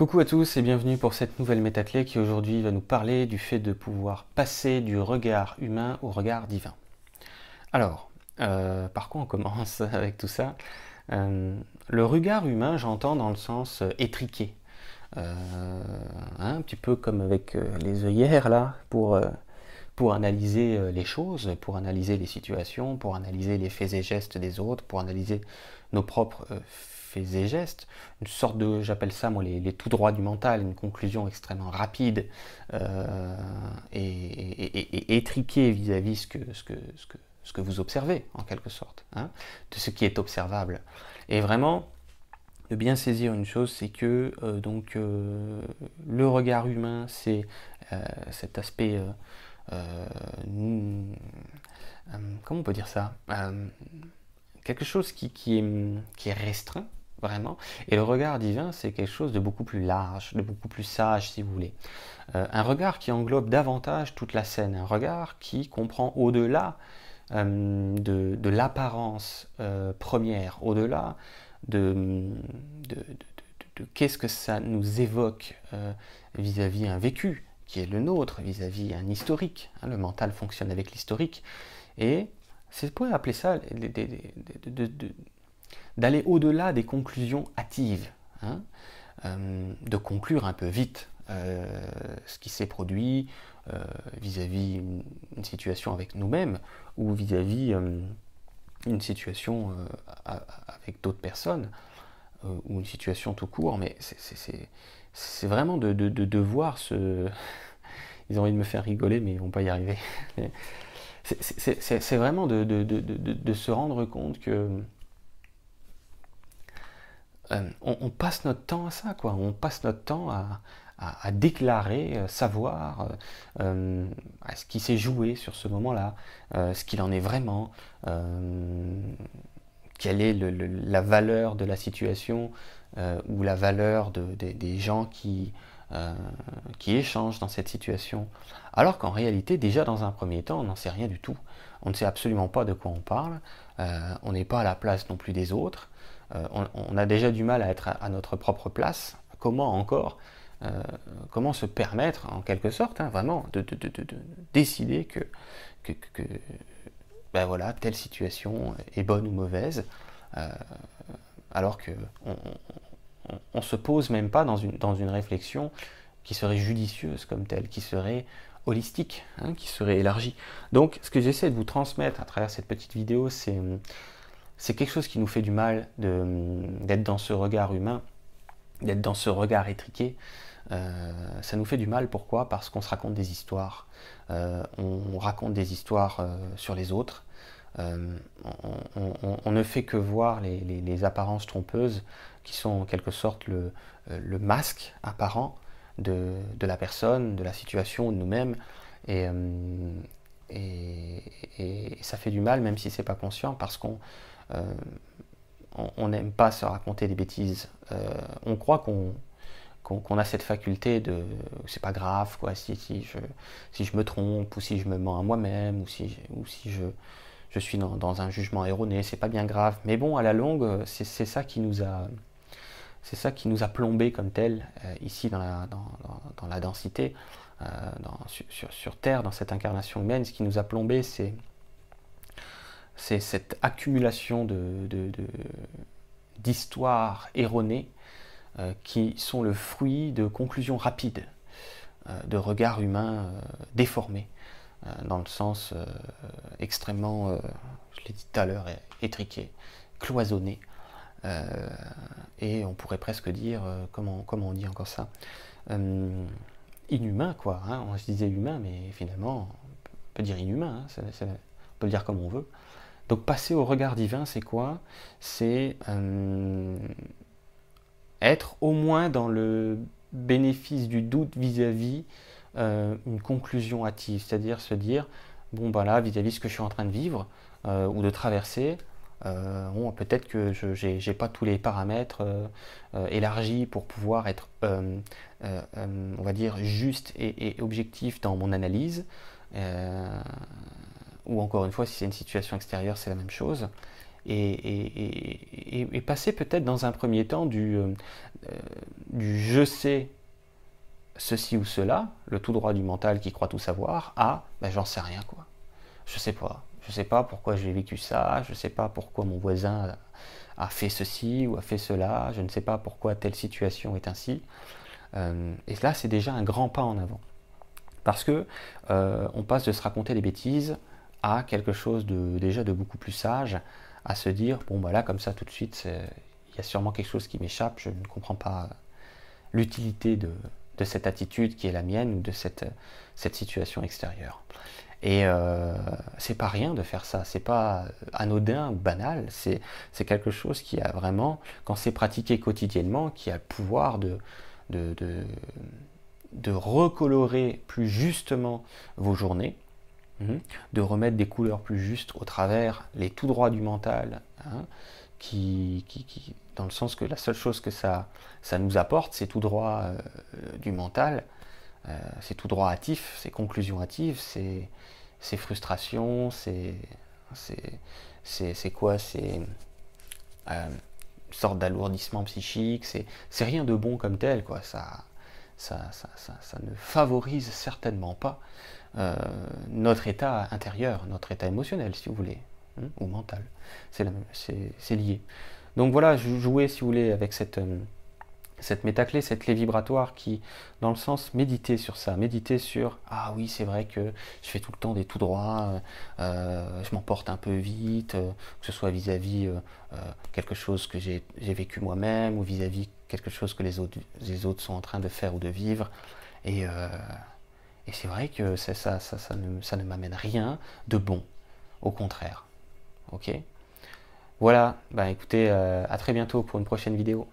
Coucou à tous et bienvenue pour cette nouvelle métaclé qui aujourd'hui va nous parler du fait de pouvoir passer du regard humain au regard divin. Alors, euh, par quoi on commence avec tout ça? Euh, Le regard humain, j'entends dans le sens euh, étriqué. Hein, un petit peu comme avec les œillères là, pour, analyser les choses, pour analyser les situations, pour analyser les faits et gestes des autres, pour analyser nos propres et gestes, une sorte de, j'appelle ça moi les, tout droits du mental, une conclusion extrêmement rapide euh, et, étriquée vis-à-vis ce, que, ce, que, ce, que, vous observez en quelque sorte, hein, de ce qui est observable. Et vraiment, de bien saisir une chose, c'est que euh, donc euh, le regard humain, c'est cet aspect, comment on peut dire ça, quelque chose qui est restreint vraiment. Et le regard divin, c'est quelque chose de beaucoup plus large, de beaucoup plus sage, si vous voulez. Euh, un regard qui englobe davantage toute la scène, un regard qui comprend au-delà euh, de, l'apparence euh, première, au-delà de, qu'est-ce que ça nous évoque vis-à-vis un vécu qui est le nôtre, vis-à-vis un historique. Hein, le mental fonctionne avec l'historique. Et c'est pour appeler ça d'aller au-delà des conclusions hâtives, hein, euh, de conclure un peu vite euh, ce qui s'est produit euh, vis-à-vis une, situation avec nous-mêmes ou vis-à-vis une situation avec d'autres personnes ou une situation tout court, mais c'est vraiment de, de, voir ce... Ils ont envie de me faire rigoler, mais ils vont pas y arriver. c'est vraiment de, se rendre compte que euh, on, passe notre temps à ça, quoi. On passe notre temps à, déclarer, euh, savoir euh, ce qui s'est joué sur ce moment-là, ce qu'il en est vraiment, quelle est la valeur de la situation ou la valeur des gens qui, qui échangent dans cette situation. Alors qu'en réalité, déjà dans un premier temps, on n'en sait rien du tout. On ne sait absolument pas de quoi on parle, on n'est pas à la place non plus des autres. Euh, on, a déjà du mal à être à, notre propre place. Comment encore euh, Comment se permettre, en quelque sorte, hein, vraiment, de, décider que, ben voilà, telle situation est bonne ou mauvaise, euh, alors que on, se pose même pas dans une, dans une réflexion qui serait judicieuse comme telle, qui serait holistique, hein, qui serait élargie. Donc, ce que j'essaie de vous transmettre à travers cette petite vidéo, c'est c'est quelque chose qui nous fait du mal d'être dans ce regard humain, d'être dans ce regard étriqué. Euh, ça nous fait du mal, pourquoi? Parce qu'on se raconte des histoires. Euh, on, raconte des histoires euh, sur les autres. On, ne fait que voir les, apparences trompeuses qui sont en quelque sorte le, masque apparent de, la personne, de la situation, de nous-mêmes. Et, et, ça fait du mal, même si c'est pas conscient, parce qu'on on n'aime pas se raconter des bêtises. Euh, on croit qu'on a cette faculté de c'est pas grave quoi si, je, me trompe ou si je me mens à moi-même ou si, je, suis dans, un jugement erroné, c'est pas bien grave. Mais bon, à la longue, c'est ça qui nous a c'est plombé comme tel euh, ici dans la, dans, la densité, sur, sur, Terre, dans cette incarnation humaine. Ce qui nous a plombé, c'est c'est cette accumulation d'histoires de, erronées euh, qui sont le fruit de conclusions rapides, euh, de regards humains euh, déformés, dans le sens extrêmement, je l'ai dit tout à l'heure, étriqué, cloisonné. et on pourrait presque dire, comment, comment on dit encore ça Inhumain, quoi. Hein. on se disait humain, mais finalement, on peut dire inhumain, hein. on peut le dire comme on veut. Donc passer au regard divin, c'est quoi? C'est euh, être au moins dans le bénéfice du doute vis-à-vis euh, une conclusion hâtive, c'est-à-dire se dire, bon ben là, vis-à-vis ce que je suis en train de vivre euh, ou de traverser, bon, peut-être que je n'ai pas tous les paramètres élargis pour pouvoir être, on va dire, juste et objectif dans mon analyse ou encore une fois, si c'est une situation extérieure, c'est la même chose. et, passer peut-être dans un premier temps du, du je sais ceci ou cela, le tout droit du mental qui croit tout savoir, à ben, j'en sais rien quoi. Je sais pas. Je sais pas pourquoi j'ai vécu ça, je sais pas pourquoi mon voisin a fait ceci ou a fait cela, je ne sais pas pourquoi telle situation est ainsi. Euh, et là, c'est déjà un grand pas en avant. Parce que euh, on passe de se raconter des bêtises à quelque chose de déjà de beaucoup plus sage, à se dire bon bah là comme ça tout de suite, il y a sûrement quelque chose qui m'échappe, je ne comprends pas l'utilité de, cette attitude qui est la mienne ou de cette, situation extérieure. Et euh, c'est pas rien de faire ça, c'est pas anodin banal, c'est quelque chose qui a vraiment, quand c'est pratiqué quotidiennement, qui a le pouvoir de, recolorer plus justement vos journées, hein, de remettre des couleurs plus justes au travers les tout droits du mental, hein, qui, qui, dans le sens que la seule chose que ça, ça nous apporte, c'est tout droit euh, du mental, euh, c'est tout droit hâtif, c'est conclusion hâtive, c'est frustration, c'est c'est quoi C'est euh, sorte d'alourdissement psychique, c'est rien de bon comme tel, quoi. Ça, ça, ça, ça ne favorise certainement pas notre état intérieur, notre état émotionnel, si vous voulez, hein, ou mental. C'est lié. Donc voilà, jouais, si vous voulez, avec cette, euh, cette métaclé, cette clé vibratoire qui, dans le sens, méditer sur ça, méditer sur ah oui, c'est vrai que je fais tout le temps des tout droits, euh, euh, je m'emporte un peu vite, que ce soit vis-à-vis quelque chose que j'ai vécu moi-même ou vis-à-vis quelque chose que les autres, les autres sont en train de faire ou de vivre. Et, et c'est vrai que ça, ça, ça, ne, ça ne m'amène rien de bon, au contraire. Ok? Voilà, bah écoutez, euh, à très bientôt pour une prochaine vidéo.